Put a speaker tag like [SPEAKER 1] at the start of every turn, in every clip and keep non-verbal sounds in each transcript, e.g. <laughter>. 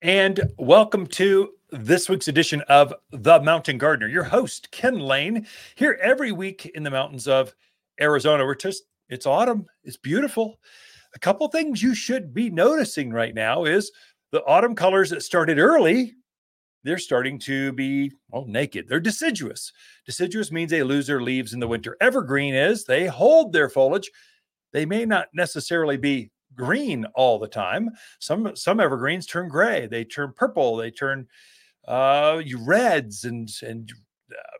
[SPEAKER 1] And welcome to this week's edition of The Mountain Gardener. Your host, Ken Lain, here every week in the mountains of Arizona. We're just, it's autumn, it's beautiful. A couple things you should be noticing right now is the autumn colors that started early, they're starting to be well naked. They're deciduous. Deciduous means they lose their leaves in the winter. Evergreen is they hold their foliage. They may not necessarily be green all the time. Some some evergreens turn gray, they turn purple, they turn uh, reds and and uh,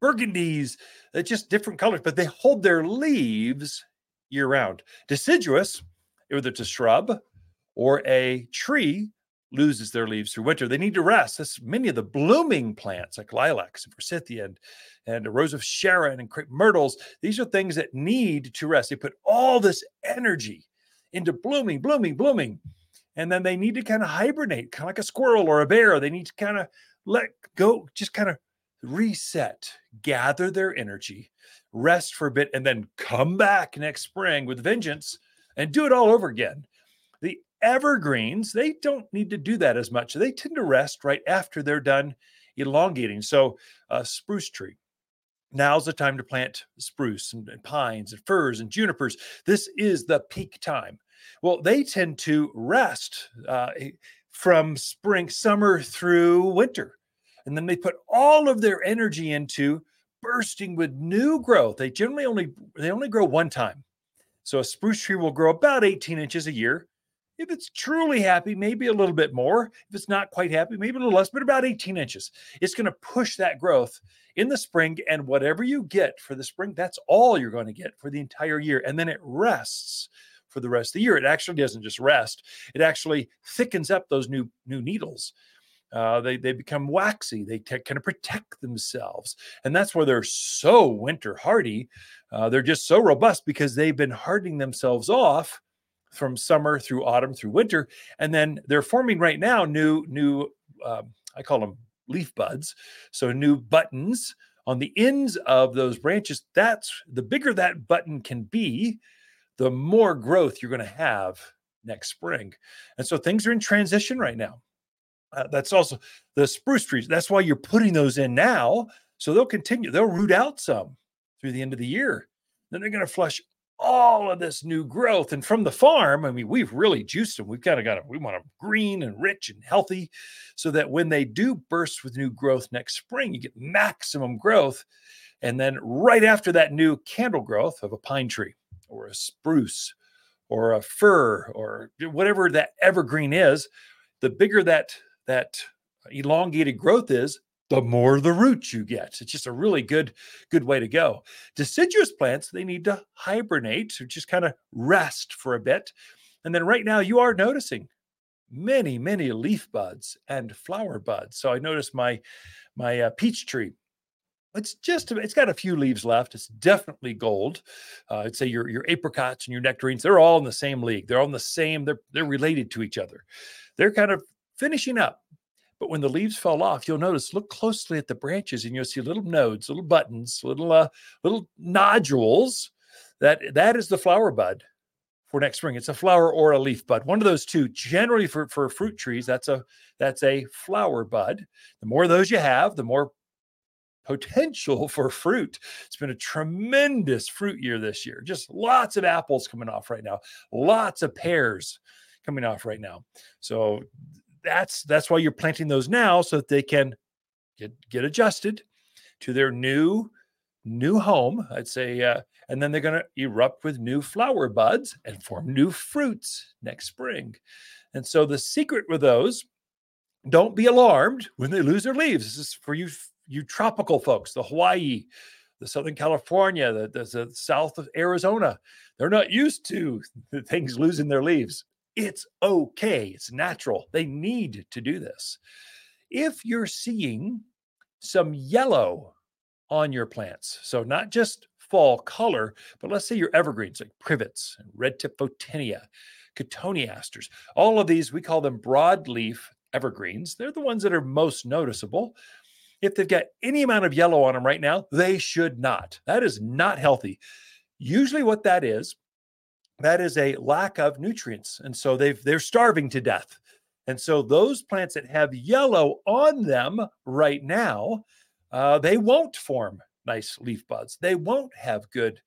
[SPEAKER 1] burgundies. They're just different colors, but they hold their leaves year round. Deciduous, whether it's a shrub or a tree, loses their leaves through winter. They need to rest. That's many of the blooming plants like lilacs and forsythia and, and a rose of Sharon and crepe myrtles. These are things that need to rest. They put all this energy into blooming, blooming, blooming. And then they need to kind of hibernate, kind of like a squirrel or a bear. They need to kind of let go, just kind of reset, gather their energy, rest for a bit, and then come back next spring with vengeance and do it all over again. The evergreens, they don't need to do that as much. They tend to rest right after they're done elongating. So, a spruce tree, Now's the time to plant spruce and, and, pines and firs and junipers. This is the peak time. Well, they tend to rest uh, from spring, summer through winter. And then they put all of their energy into bursting with new growth. They generally only they only grow one time. So a spruce tree will grow about 18 inches a year. If it's truly happy, maybe a little bit more. If it's not quite happy, maybe a little less, but about 18 inches. It's going to push that growth in the spring. And whatever you get for the spring, that's all you're going to get for the entire year. And then it rests for the rest of the year. It actually doesn't just rest, it actually thickens up those new, new needles. Uh, they, they become waxy. They t- kind of protect themselves. And that's why they're so winter hardy. Uh, they're just so robust because they've been hardening themselves off from summer through autumn through winter, and then they're forming right now new new um, I call them leaf buds, so new buttons on the ends of those branches. That's the bigger that button can be, the more growth you're going to have next spring. And so things are in transition right now. Uh, that's also the spruce trees. That's why you're putting those in now. So they'll continue, they'll root out some through the end of the year. Then they're going to flush all of this new growth. And from the farm, I mean, we've really juiced them. We've kind of got them, we want them green and rich and healthy so that when they do burst with new growth next spring, you get maximum growth. And then right after that new candle growth of a pine tree or a spruce or a fir or whatever that evergreen is, the bigger that that elongated growth is, the more the roots you get. It's just a really good, good way to go. Deciduous plants, they need to hibernate or just kind of rest for a bit. And then right now you are noticing many, many leaf buds and flower buds. So I noticed my my uh, peach tree. It's just it's got a few leaves left. It's definitely gold. Uh, I'd say your your apricots and your nectarines, they're all in the same league. They're all in the same, they're they're related to each other. They're kind of finishing up but when the leaves fall off, you'll notice, look closely at the branches and you'll see little nodes, little buttons, little uh, little nodules. That that is the flower bud for next spring. It's a flower or a leaf bud. One of those two. Generally for, for fruit trees, that's a that's a flower bud. The more of those you have, the more potential for fruit. It's been a tremendous fruit year this year. Just lots of apples coming off right now. Lots of pears coming off right now. So that's that's why you're planting those now so that they can get get adjusted to their new new home i'd say uh, and then they're going to erupt with new flower buds and form new fruits next spring. And so the secret with those don't be alarmed when they lose their leaves. This is for you you tropical folks the hawaii the southern california the, the, the south of arizona. They're not used to <laughs> things losing their leaves it's okay. It's natural. They need to do this. If you're seeing some yellow on your plants, so not just fall color, but let's say your evergreens like privets, red tip photinia, cotoneasters, all of these, we call them broadleaf evergreens. They're the ones that are most noticeable. If they've got any amount of yellow on them right now, they should not. That is not healthy. Usually, what that is, that is a lack of nutrients and so they've they're starving to death And so those plants that have yellow on them right now, uh, they won't form nice leaf buds. They won't have good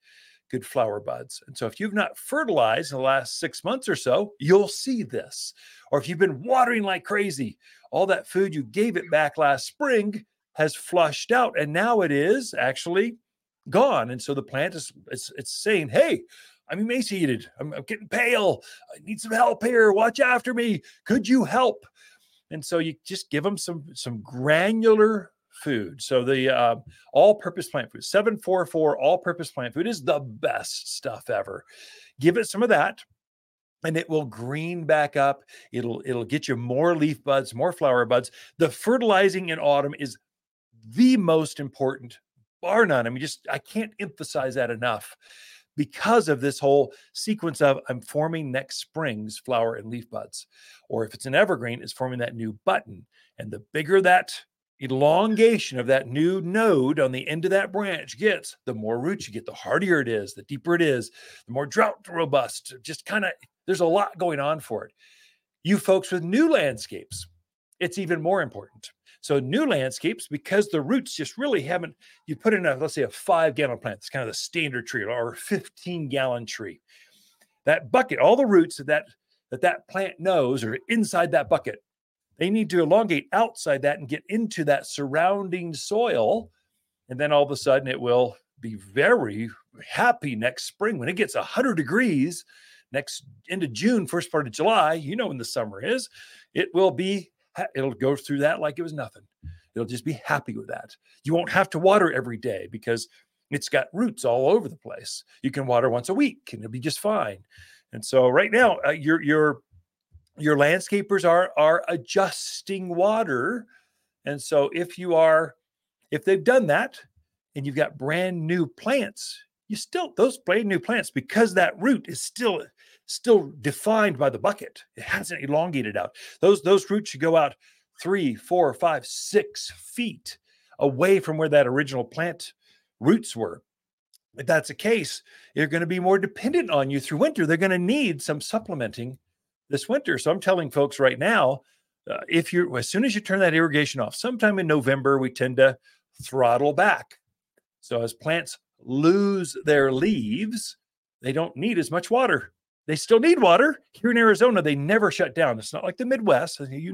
[SPEAKER 1] good flower buds. And so if you've not fertilized in the last 6 months or so, you'll see this. Or if you've been watering like crazy, all that food you gave it back last spring has flushed out and now it is actually gone. And so the plant is it's, it's saying, "Hey, I'm emaciated. I'm, I'm getting pale. I need some help here. Watch after me. Could you help?" And so you just give them some some granular food. So the uh, all-purpose plant food, 744 all-purpose plant food is the best stuff ever. Give it some of that and it will green back up. It'll it'll get you more leaf buds, more flower buds. The fertilizing in autumn is the most important, bar none. I mean, just I can't emphasize that enough because of this whole sequence of I'm forming next spring's flower and leaf buds. Or if it's an evergreen, it's forming that new button. And the bigger that elongation of that new node on the end of that branch gets, the more roots you get, the hardier it is, the deeper it is, the more drought robust. Just kind of, there's a lot going on for it. You folks with new landscapes, it's even more important. So new landscapes, because the roots just really haven't, you put in a, let's say a five gallon plant, it's kind of the standard tree or a 15 gallon tree. That bucket, all the roots that that, that, plant knows are inside that bucket they need to elongate outside that and get into that surrounding soil. And then all of a sudden it will be very happy next spring when it gets 100 degrees next into June, first part of July. You know when the summer is, it will be, it'll go through that like it was nothing. It'll just be happy with that. You won't have to water every day because it's got roots all over the place. You can water once a week and it'll be just fine. And so right now, uh, your your your landscapers are are adjusting water and so if you are if they've done that and you've got brand new plants you still those brand new plants because that root is still still defined by the bucket it hasn't elongated out those those roots should go out three four five six feet away from where that original plant roots were if that's the case they're going to be more dependent on you through winter they're going to need some supplementing this winter. So I'm telling folks right now, uh, if you're as soon as you turn that irrigation off, sometime in November, we tend to throttle back. So as plants lose their leaves, they don't need as much water. They still need water. Here in Arizona, they never shut down. It's not like the Midwest. You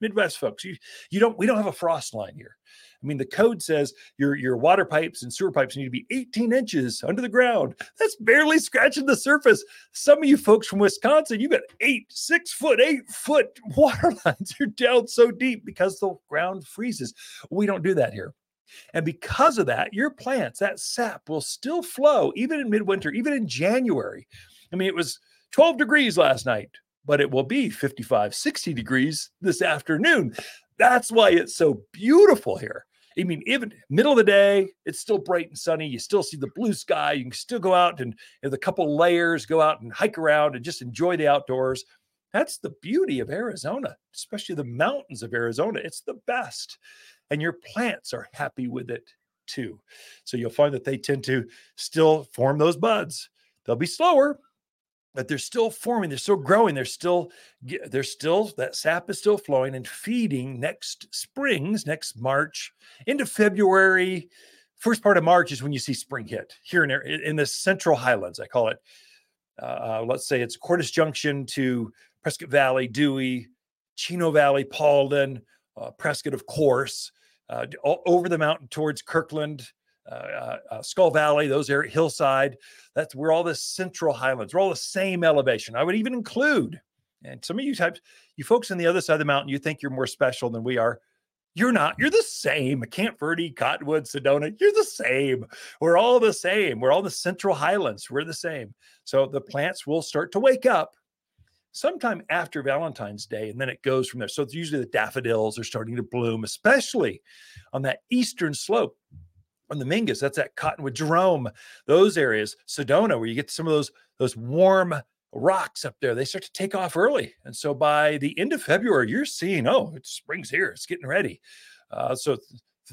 [SPEAKER 1] Midwest folks, you you don't we don't have a frost line here. I mean, the code says your your water pipes and sewer pipes need to be 18 inches under the ground. That's barely scratching the surface. Some of you folks from Wisconsin, you got eight, six foot, eight foot <laughs> water lines. You're down so deep because the ground freezes. We don't do that here. And because of that, your plants, that sap will still flow even in midwinter, even in January. I mean, it was 12 degrees last night, but it will be 55, 60 degrees this afternoon. That's why it's so beautiful here. I mean, even middle of the day, it's still bright and sunny. You still see the blue sky. You can still go out and with a couple layers, go out and hike around and just enjoy the outdoors. That's the beauty of Arizona, especially the mountains of Arizona. It's the best. And your plants are happy with it too. So you'll find that they tend to still form those buds. They'll be slower, but they're still forming they're still growing they're still they're still that sap is still flowing and feeding next springs next march into february first part of march is when you see spring hit here in, in the central highlands i call it. Uh, uh, let's say it's Cordes junction to prescott valley dewey chino valley paulden uh, prescott of course uh, over the mountain towards kirkland uh, uh, uh, Skull Valley, those areas, hillside. That's where all the central highlands. We're all the same elevation. I would even include, and some of you types, you folks on the other side of the mountain, you think you're more special than we are. You're not. You're the same. Camp Verde, Cottonwood, Sedona. You're the same. We're all the same. We're all the central highlands. We're the same. So the plants will start to wake up sometime after Valentine's Day, and then it goes from there. So it's usually the daffodils are starting to bloom, especially on that eastern slope on the Mingus, that's that Cottonwood, Jerome, those areas, Sedona, where you get some of those those warm rocks up there. They start to take off early, and so by the end of February, you're seeing, oh, it's spring's here, it's getting ready. Uh, so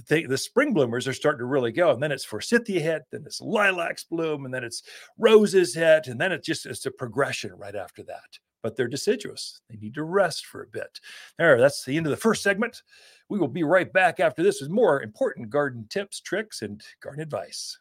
[SPEAKER 1] the, the spring bloomers are starting to really go, and then it's forsythia hit, then it's lilacs bloom, and then it's roses hit, and then it just it's a progression right after that. but they're deciduous. They need to rest for a bit. There, that's the end of the first segment. We will be right back after this with more important garden tips, tricks, and garden advice.